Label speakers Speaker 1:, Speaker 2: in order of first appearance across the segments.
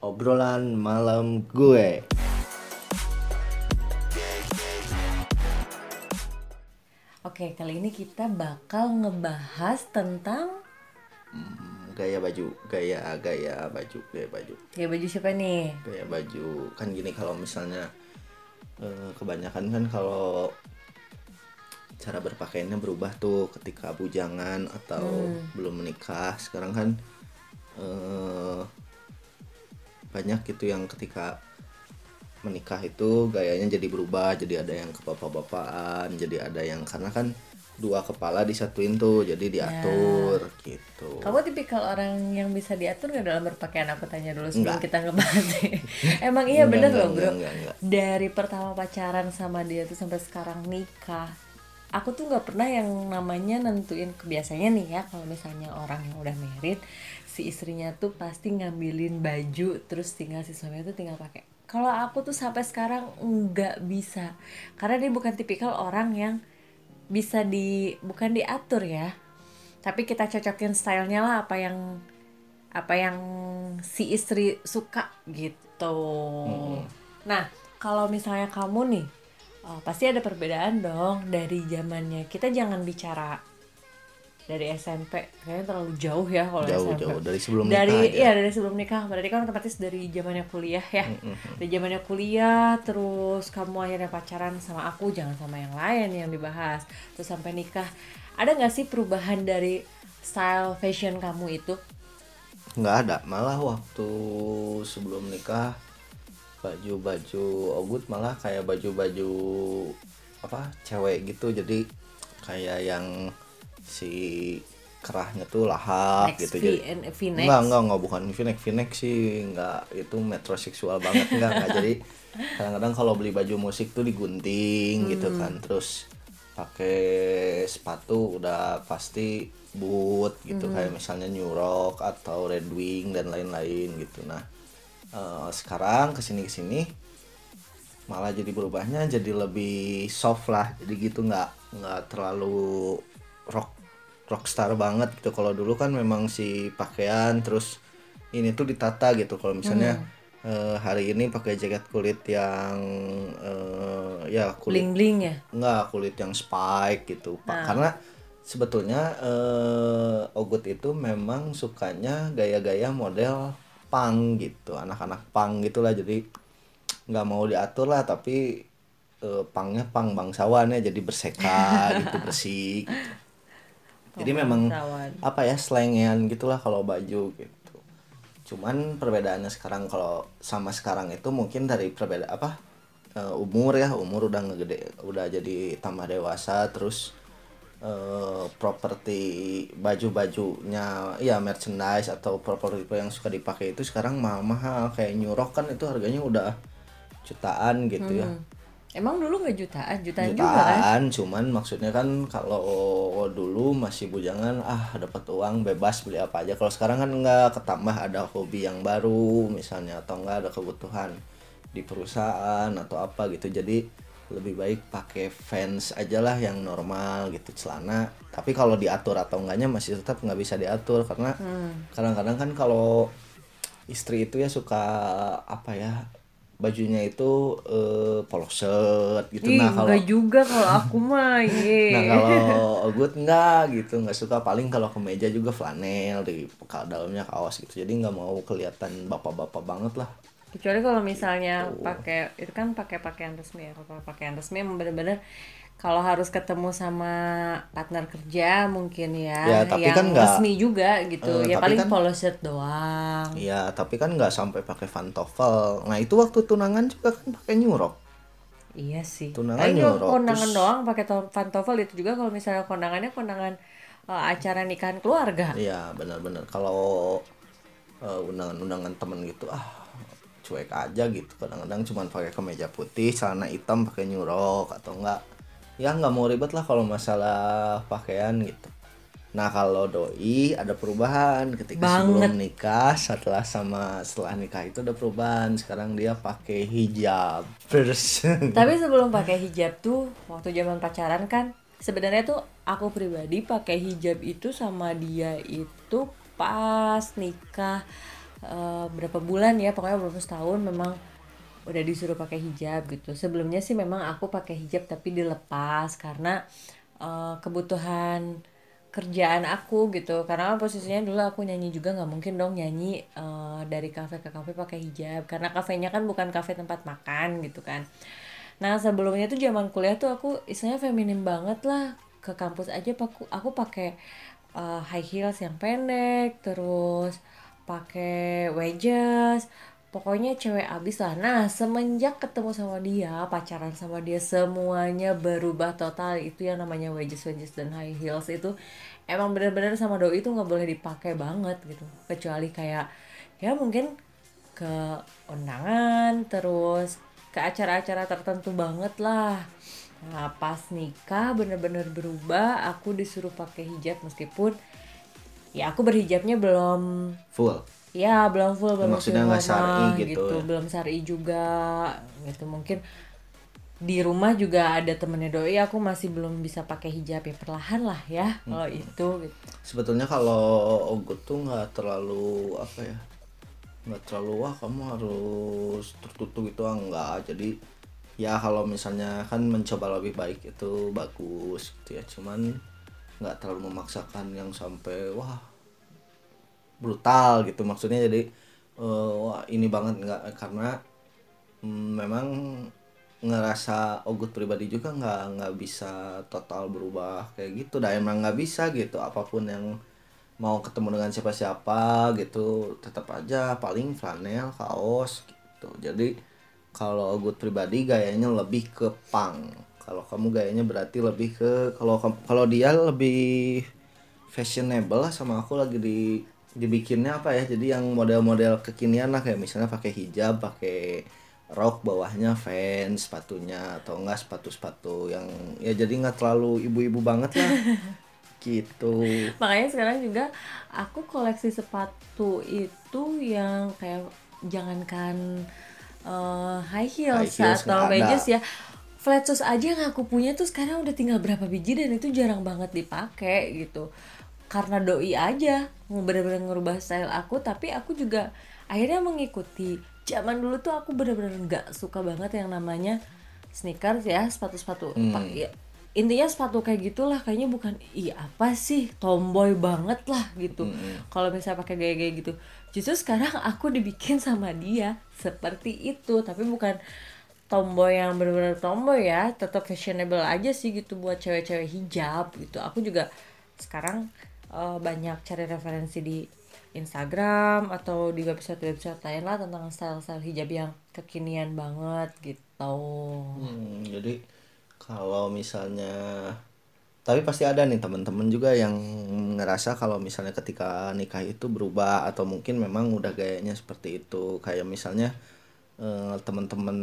Speaker 1: obrolan malam gue.
Speaker 2: Oke, kali ini kita bakal ngebahas tentang
Speaker 1: Hmm, gaya baju, gaya gaya baju, gaya baju,
Speaker 2: ya baju siapa nih?
Speaker 1: gaya baju. Kan gini kalau misalnya eh, kebanyakan kan kalau cara berpakaiannya berubah tuh ketika bujangan atau belum menikah. Sekarang kan eh, banyak gitu yang ketika menikah itu gayanya jadi berubah jadi ada yang ke bapak-bapakan jadi ada yang karena kan dua kepala disatuin tuh jadi diatur gitu
Speaker 2: Kamu tipikal orang yang bisa diatur nggak dalam berpakaian? Aku tanya dulu sebelum
Speaker 1: Enggak.
Speaker 2: kita ngebahas. Emang iya
Speaker 1: Enggak,
Speaker 2: bener
Speaker 1: enggak,
Speaker 2: loh bro.
Speaker 1: enggak, enggak, enggak.
Speaker 2: Dari pertama pacaran sama dia tuh sampai sekarang nikah, aku tuh nggak pernah yang namanya nentuin kebiasaannya nih ya. Kalau misalnya orang yang udah married, si istrinya tuh pasti ngambilin baju, terus tinggal si suaminya tuh tinggal pakai. Kalau aku tuh sampai sekarang nggak bisa, karena dia bukan tipikal orang yang bisa di bukan diatur ya. Tapi kita cocokin stylenya lah apa yang apa yang si istri suka gitu. Nah kalau misalnya kamu nih oh, pasti ada perbedaan dong dari zamannya. Kita jangan bicara dari SMP kayaknya terlalu jauh ya kalau
Speaker 1: jauh
Speaker 2: SMP
Speaker 1: jauh. Dari sebelum
Speaker 2: dari
Speaker 1: nikah aja.
Speaker 2: iya dari sebelum nikah. Berarti kan otomatis dari zamannya kuliah ya. Dari zamannya kuliah terus kamu akhirnya pacaran sama aku jangan sama yang lain yang dibahas. Terus sampai nikah. Ada nggak sih perubahan dari style fashion kamu itu?
Speaker 1: Nggak ada. Malah waktu sebelum nikah baju-baju ogut malah kayak baju-baju apa cewek gitu. Jadi kayak yang si kerahnya tuh lahap
Speaker 2: Next
Speaker 1: gitu jadi enggak enggak enggak bukan v-neck v-neck sih enggak itu metroseksual banget enggak enggak jadi kadang-kadang kalau beli baju musik tuh digunting gitu
Speaker 2: Hmm.
Speaker 1: kan terus pakai sepatu udah pasti boot gitu
Speaker 2: Hmm.
Speaker 1: kayak misalnya New Rock atau Red Wing dan lain-lain gitu nah eh, sekarang ke sini ke sini malah jadi berubahnya jadi lebih soft lah jadi gitu nggak nggak terlalu rock rockstar banget gitu. Kalau dulu kan memang si pakaian terus ini tuh ditata gitu. Kalau misalnya eh, hari ini pakai jaket kulit yang eh, ya kulit
Speaker 2: bling bling ya?
Speaker 1: Nggak kulit yang spike gitu pak. Karena sebetulnya eh, Ogut itu memang sukanya gaya-gaya model punk gitu anak-anak punk gitulah. Jadi nggak mau diatur lah tapi eh, punknya punk bangsawan ya jadi berseka gitu bersih gitu. Jadi memang apa ya slengian gitulah kalau baju gitu. Cuman perbedaannya sekarang kalau sama sekarang itu mungkin dari perbeda apa eh, umur ya umur udah ngegede udah jadi tambah dewasa terus eh, properti baju-bajunya ya merchandise atau properti yang suka dipakai itu sekarang mahal-mahal. Kayak New Rock kan itu harganya udah jutaan gitu ya.
Speaker 2: Hmm. Emang dulu nggak jutaan? Jutaan, juga kan?
Speaker 1: Jutaan cuman maksudnya kan kalau dulu masih bujangan ah dapat uang bebas beli apa aja. Kalau sekarang kan nggak ketambah ada hobi yang baru misalnya atau enggak ada kebutuhan di perusahaan atau apa gitu. Jadi lebih baik pakai fans aja lah yang normal gitu celana. Tapi kalau diatur atau enggaknya masih tetap nggak bisa diatur karena kadang-kadang kan kalau istri itu ya suka apa ya bajunya itu eh, polo shirt gitu.
Speaker 2: Ih,
Speaker 1: nah kalau
Speaker 2: enggak juga kalau aku mah ye.
Speaker 1: Nah kalau Ogut enggak gitu nggak suka. Paling kalau kemeja juga flanel di dalamnya kaos gitu. Jadi nggak mau kelihatan bapak-bapak banget lah.
Speaker 2: Kecuali kalau misalnya pakai itu kan pakai pakaian resmi ya kalau pakaian resmi emang bener-bener kalau harus ketemu sama partner kerja mungkin ya,
Speaker 1: Ya, tapi
Speaker 2: yang
Speaker 1: kan nggak-
Speaker 2: resmi juga gitu.
Speaker 1: Eh,
Speaker 2: ya paling
Speaker 1: kan-
Speaker 2: polo shirt doang.
Speaker 1: Iya tapi kan nggak sampai pakai pantofel. Nah itu waktu tunangan juga kan pakai nyurok.
Speaker 2: Iya sih.
Speaker 1: Tunangan
Speaker 2: Tapi
Speaker 1: nyurok,
Speaker 2: kondangan
Speaker 1: terus-
Speaker 2: doang pakai to- pantofel. Itu juga kalau misalnya kondangannya kondangan eh, acara nikahan keluarga.
Speaker 1: Iya benar-benar. Kalau eh, undangan-undangan temen gitu ah cuek aja gitu. Kadang-kadang cuman pakai kemeja putih celana hitam pakai nyurok atau enggak ya nggak mau ribet lah kalau masalah pakaian gitu. Nah kalau doi ada perubahan. Ketika sebelum nikah setelah sama setelah nikah itu ada perubahan. Sekarang dia pakai hijab. Terus
Speaker 2: Tapi sebelum pakai hijab tuh waktu zaman pacaran kan sebenarnya tuh aku pribadi pakai hijab itu sama dia itu pas nikah eh, berapa bulan ya pokoknya beberapa tahun memang udah disuruh pakai hijab gitu. Sebelumnya sih memang aku pakai hijab tapi dilepas karena eh, kebutuhan kerjaan aku gitu. Karena posisinya dulu aku nyanyi juga nggak mungkin dong nyanyi eh, dari kafe ke kafe pakai hijab. Karena kafenya kan bukan kafe tempat makan gitu kan. Nah sebelumnya tuh zaman kuliah tuh aku istilahnya feminim banget lah. Ke kampus aja aku aku pakai eh, high heels yang pendek terus pakai wedges pokoknya cewek abis lah. Nah semenjak ketemu sama dia pacaran sama dia semuanya berubah total. Itu yang namanya wedges wedges dan high heels itu emang bener-bener sama doi itu nggak boleh dipakai banget gitu. Kecuali kayak ya mungkin ke undangan terus ke acara-acara tertentu banget lah. Nah pas nikah bener-bener berubah aku disuruh pakai hijab meskipun ya aku berhijabnya belum
Speaker 1: full
Speaker 2: ya belum full belum
Speaker 1: Maksudnya nggak syar'i gitu ya?
Speaker 2: belum syar'i juga gitu mungkin di rumah juga ada temennya doi aku masih belum bisa pakai hijab ya perlahan lah ya
Speaker 1: Hmm.
Speaker 2: kalau itu gitu.
Speaker 1: sebetulnya kalau Ogut tuh nggak terlalu apa ya nggak terlalu wah kamu harus tertutup itu ah, enggak jadi ya kalau misalnya kan mencoba lebih baik itu bagus gitu ya cuman nggak terlalu memaksakan yang sampai wah brutal gitu. Maksudnya jadi eh, wah ini banget nggak karena mm, memang ngerasa Ogut pribadi juga nggak nggak bisa total berubah kayak gitu. Dah emang nggak bisa gitu. Apa pun yang mau ketemu dengan siapa-siapa gitu tetap aja paling flanel kaos gitu. Jadi kalau Ogut pribadi gayanya lebih ke punk. Kalau kamu gayanya berarti lebih ke kalau kalau dia lebih fashionable lah sama aku lagi di dibikinnya apa ya? Jadi yang model-model kekinian lah kayak misalnya pakai hijab pakai rok bawahnya fans sepatunya atau enggak sepatu-sepatu yang ya jadi nggak terlalu ibu-ibu banget lah. Gitu.
Speaker 2: Makanya sekarang juga aku koleksi sepatu itu yang kayak jangankan eh, high heels,
Speaker 1: High heels
Speaker 2: atau wedges ya. Flat shoes aja yang aku punya tuh sekarang udah tinggal berapa biji dan itu jarang banget dipakai gitu karena doi aja bener-bener ngerubah style aku tapi aku juga akhirnya mengikuti. Zaman dulu tuh aku bener-bener nggak suka banget yang namanya sneakers ya sepatu-sepatu pak- ya, intinya sepatu kayak gitulah kayaknya bukan iya apa sih? Tomboy banget lah gitu. Kalau misalnya pakai gaya-gaya gitu. Justru sekarang aku dibikin sama dia seperti itu tapi bukan tomboy yang bener-bener tomboy ya tetap fashionable aja sih gitu buat cewek-cewek hijab gitu. Aku juga sekarang eh, banyak cari referensi di Instagram atau di website-website lain lah tentang style-style hijab yang kekinian banget gitu.
Speaker 1: Hmm, jadi kalau misalnya tapi pasti ada nih teman-teman juga yang ngerasa kalau misalnya ketika nikah itu berubah atau mungkin memang udah gayanya seperti itu. Kayak misalnya eh, teman-teman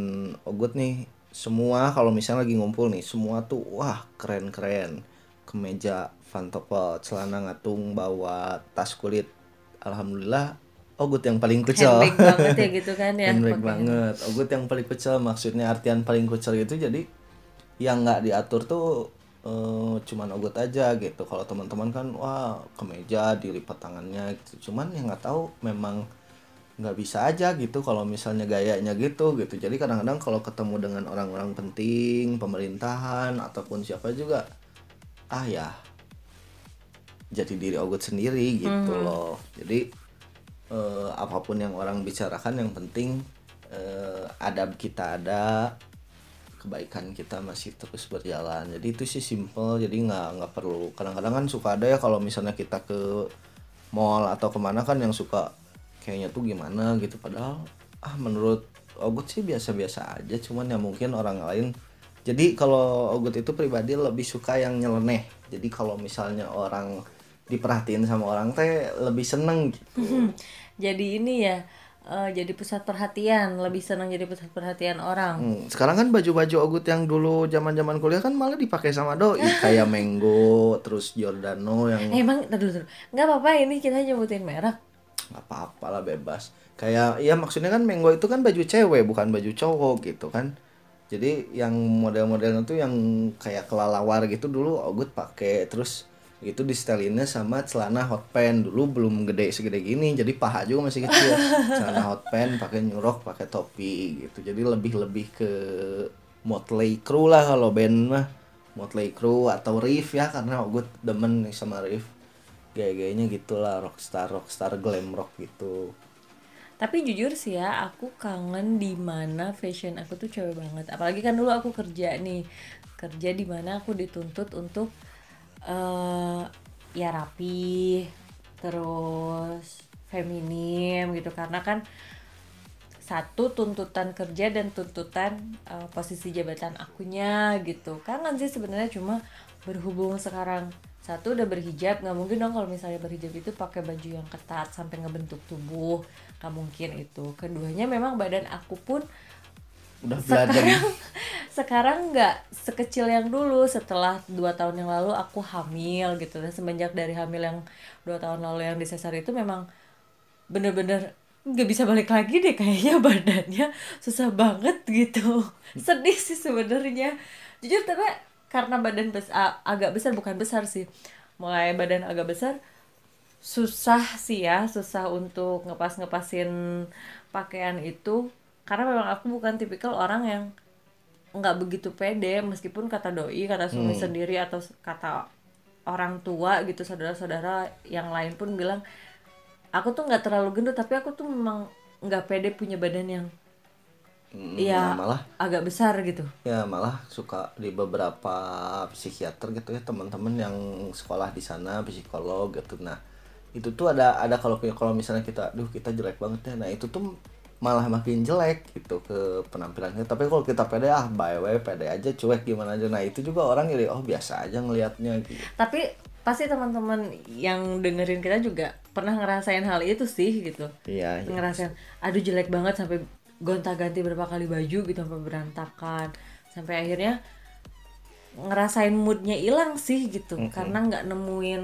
Speaker 1: Ogut nih semua kalau misalnya lagi ngumpul nih semua tuh wah keren-keren. Kemeja fantopel celana ngatung bawa tas kulit. Alhamdulillah Ogut yang paling kucel.
Speaker 2: Handbag banget ya gitu kan ya
Speaker 1: handbag banget. Ogut yang paling kucel maksudnya artian paling kucel itu jadi yang nggak diatur tuh eh, cuman Ogut aja gitu. Kalau teman-teman kan wah kemeja dilipat tangannya gitu. Cuman yang nggak tahu memang nggak bisa aja gitu kalau misalnya gayanya gitu gitu. Jadi kadang-kadang kalau ketemu dengan orang-orang penting pemerintahan ataupun siapa juga ah ya jadi diri Ogut sendiri gitu loh. Jadi eh, apa pun yang orang bicarakan yang penting eh, adab kita ada kebaikan kita masih terus berjalan. Jadi itu sih simple jadi nggak nggak perlu. Kadang-kadang kan suka ada ya kalau misalnya kita ke mall atau ke mana kan yang suka kayaknya tuh gimana? gitu. Padahal ah menurut Ogut sih biasa-biasa aja cuman ya mungkin orang lain. Jadi kalau Ogut itu pribadi lebih suka yang nyeleneh. Jadi kalau misalnya orang diperhatiin sama orang teh lebih seneng gitu
Speaker 2: jadi ini ya eh, jadi pusat perhatian lebih senang jadi pusat perhatian orang
Speaker 1: Hmm, sekarang kan baju-baju Ogut yang dulu zaman-zaman kuliah kan malah dipakai sama doi kayak Mango, terus Giordano yang
Speaker 2: Eh, emang dulu, dulu. nggak apa-apa ini kita nyebutin merek
Speaker 1: nggak apa-apa lah bebas. Kayak ya maksudnya kan Mango itu kan baju cewek bukan baju cowok gitu kan. Jadi yang model-modelnya tuh yang kayak kelalawar gitu dulu Ogut pakai terus itu di setelinnya sama celana hot pants. Dulu belum gede segede gini jadi paha juga masih kecil. Celana hot pants pakai nyurok pakai topi gitu. Jadi lebih lebih ke Motley Crue lah kalau band mah. Motley Crue atau Riff ya karena gue demen nih sama Riff gaya-gayanya gitulah rockstar rockstar glam rock gitu.
Speaker 2: Tapi jujur sih ya aku kangen di mana fashion aku tuh cewek banget. Apalagi kan dulu aku kerja nih. Kerja di mana aku dituntut untuk uh, ya rapi terus feminim gitu. Karena kan satu tuntutan kerja dan tuntutan uh, posisi jabatan akunya gitu. Kan sih sebenarnya cuma berhubung sekarang satu udah berhijab nggak mungkin dong kalau misalnya berhijab itu pakai baju yang ketat sampai ngebentuk tubuh nggak mungkin itu. Keduanya memang badan aku pun
Speaker 1: udah
Speaker 2: sekarang sekarang nggak sekecil yang dulu. Setelah dua tahun yang lalu aku hamil gitu. Dan semenjak dari hamil yang dua tahun lalu yang disesar itu memang bener-bener nggak bisa balik lagi deh kayaknya badannya. Susah banget gitu. Sedih sih sebenarnya. Jujur tapi karena badan besar agak besar bukan besar sih. Mulai badan agak besar susah sih ya. Susah untuk ngepas ngepasin pakaian itu karena memang aku bukan tipikal orang yang nggak begitu pede meskipun kata doi kata suami hmm. sendiri atau kata orang tua gitu saudara-saudara yang lain pun bilang aku tuh nggak terlalu gendut tapi aku tuh memang nggak pede punya badan yang hmm, ya malah agak besar gitu.
Speaker 1: Ya malah suka di beberapa psikiater gitu ya teman-teman yang sekolah di sana psikolog gitu. Nah itu tuh ada ada kalau kalau misalnya kita duh kita jelek banget ya. Nah itu tuh malah makin jelek gitu ke penampilannya. Tapi kalau kita pede ah bye bye pede aja cuek gimana aja. Nah itu juga orang jadi oh biasa aja ngelihatnya gitu.
Speaker 2: Tapi pasti teman-teman yang dengerin kita juga pernah ngerasain hal itu sih gitu.
Speaker 1: Iya,
Speaker 2: iya. ngerasain aduh jelek banget sampai gonta-ganti berapa kali baju gitu sampai berantakan. Sampai akhirnya ngerasain moodnya hilang sih gitu. Mm -hmm. karena nggak nemuin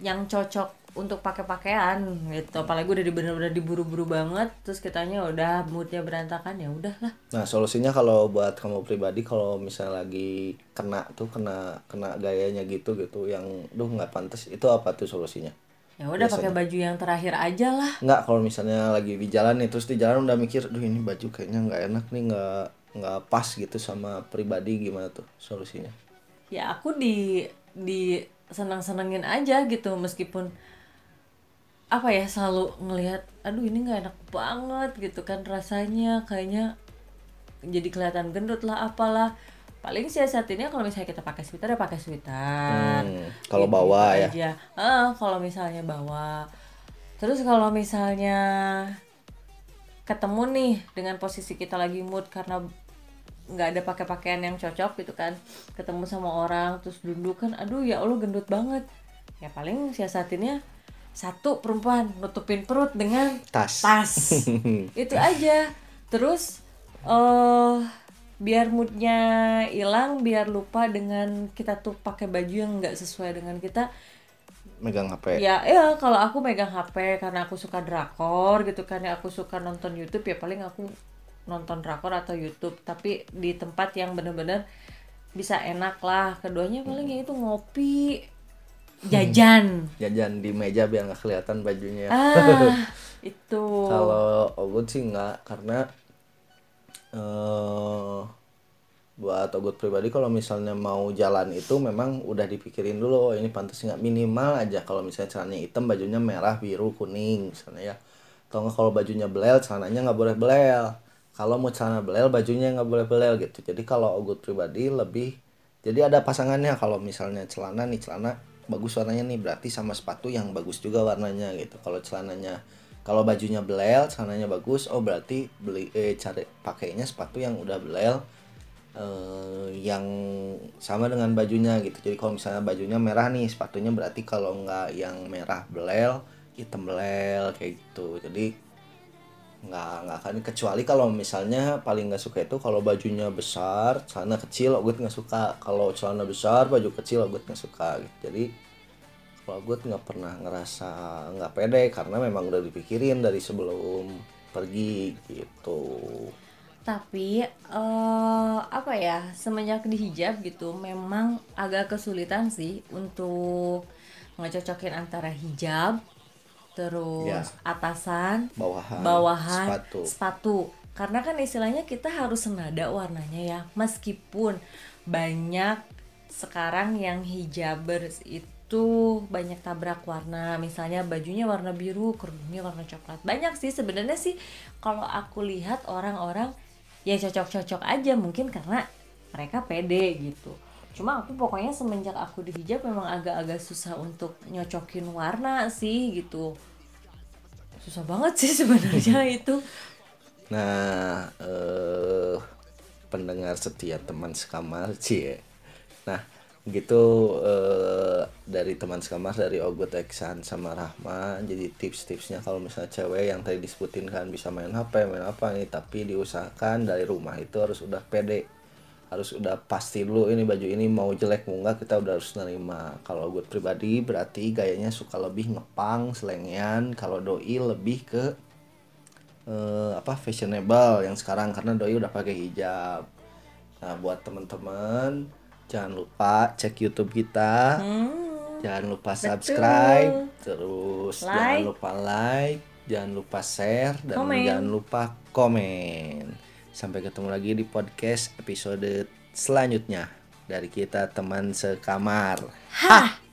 Speaker 2: yang cocok untuk pakai pakaian gitu. Apalagi udah bener-bener diburu-buru banget terus kitanya udah moodnya berantakan ya udahlah.
Speaker 1: Nah solusinya kalau buat kamu pribadi kalau misalnya lagi kena tuh kena kena gayanya gitu gitu yang duh nggak pantas itu apa tuh solusinya?
Speaker 2: Ya udah pakai baju yang terakhir aja lah.
Speaker 1: Nggak kalau misalnya lagi di jalan nih terus di jalan udah mikir duh ini baju kayaknya nggak enak nih nggak nggak pas gitu sama pribadi gimana tuh solusinya?
Speaker 2: Ya aku di di senang senangin aja gitu meskipun apa ya selalu ngelihat aduh ini nggak enak banget gitu kan rasanya. Kayaknya jadi kelihatan gendut lah apalah. Paling siasatinya kalau misalnya kita pakai sweater ya pakai sweater.
Speaker 1: Hmm, kalau gitu bawa ya.
Speaker 2: aja. ah kalau misalnya bawa. Terus kalau misalnya ketemu nih dengan posisi kita lagi mood karena nggak ada pakai pakaian yang cocok gitu kan. Ketemu sama orang terus duduk kan aduh ya allah gendut banget. Ya paling siasatinnya satu perempuan nutupin perut dengan
Speaker 1: tas.
Speaker 2: tas. Itu aja. Terus uh, biar moodnya hilang biar lupa dengan kita tuh pakai baju yang nggak sesuai dengan kita.
Speaker 1: Megang HP
Speaker 2: ya ya kalau aku megang HP karena aku suka drakor gitu kan ya aku suka nonton YouTube ya paling aku nonton drakor atau YouTube. Tapi di tempat yang bener-bener bisa enak lah. Keduanya paling ya itu ngopi jajan.
Speaker 1: Jajan di meja biar nggak kelihatan bajunya.
Speaker 2: Ah, itu.
Speaker 1: Kalau Ogut sih nggak karena uh, buat Ogut pribadi kalau misalnya mau jalan itu memang udah dipikirin dulu oh ini pantas nggak? Minimal aja kalau misalnya celananya hitam bajunya merah biru kuning misalnya ya. Atau nggak kalau bajunya belel celananya nggak boleh belel. Kalau mau celana belel bajunya nggak boleh belel gitu. Jadi kalau Ogut pribadi lebih jadi ada pasangannya kalau misalnya celana nih celana bagus warnanya nih berarti sama sepatu yang bagus juga warnanya gitu. Kalau celananya kalau bajunya belel celananya bagus oh berarti beli eh cari pakainya sepatu yang udah belel eh, yang sama dengan bajunya gitu. Jadi kalau misalnya bajunya merah nih sepatunya berarti kalau nggak yang merah belel hitam belel kayak gitu. Jadi nggak nggak akan. Kecuali kalau misalnya paling nggak suka itu kalau bajunya besar celana kecil gue nggak suka. Kalau celana besar baju kecil gue nggak suka gitu. Jadi kalau gue nggak pernah ngerasa nggak pede karena memang udah dipikirin dari sebelum pergi gitu.
Speaker 2: Tapi uh, apa ya semenjak di hijab gitu memang agak kesulitan sih untuk ngecocokin antara hijab terus
Speaker 1: Ya.
Speaker 2: atasan
Speaker 1: bawahan,
Speaker 2: bawahan
Speaker 1: sepatu.
Speaker 2: sepatu. Karena kan istilahnya kita harus senada warnanya ya. Meskipun banyak sekarang yang hijabers itu banyak tabrak warna. Misalnya bajunya warna biru kerudungnya warna coklat. Banyak sih sebenarnya sih. Kalau aku lihat orang-orang ya cocok-cocok aja mungkin karena mereka pede gitu cuma aku pokoknya semenjak aku di hijab memang agak-agak susah untuk nyocokin warna sih gitu. Susah banget sih sebenarnya itu.
Speaker 1: Nah, eh pendengar setia teman sekamar cie. Nah, gitu eh dari teman sekamar dari Ogut Eksan sama Rahma jadi tips-tipsnya kalau misalnya cewek yang tadi disebutin kan bisa main HP main apa nih tapi diusahakan dari rumah itu harus udah pede harus udah pasti dulu ini baju ini mau jelek mau enggak kita udah harus nerima kalau gue pribadi berarti gayanya suka lebih ngepang selengean kalau doi lebih ke eh, apa fashionable yang sekarang karena doi udah pakai hijab. Nah, buat teman-teman jangan lupa cek YouTube kita.
Speaker 2: Hmm,
Speaker 1: Jangan lupa
Speaker 2: betul.
Speaker 1: subscribe, terus jangan
Speaker 2: Like.
Speaker 1: lupa like, jangan lupa share dan
Speaker 2: Komen.
Speaker 1: jangan lupa komen. Sampai ketemu lagi di podcast episode selanjutnya dari kita teman sekamar.
Speaker 2: Hah.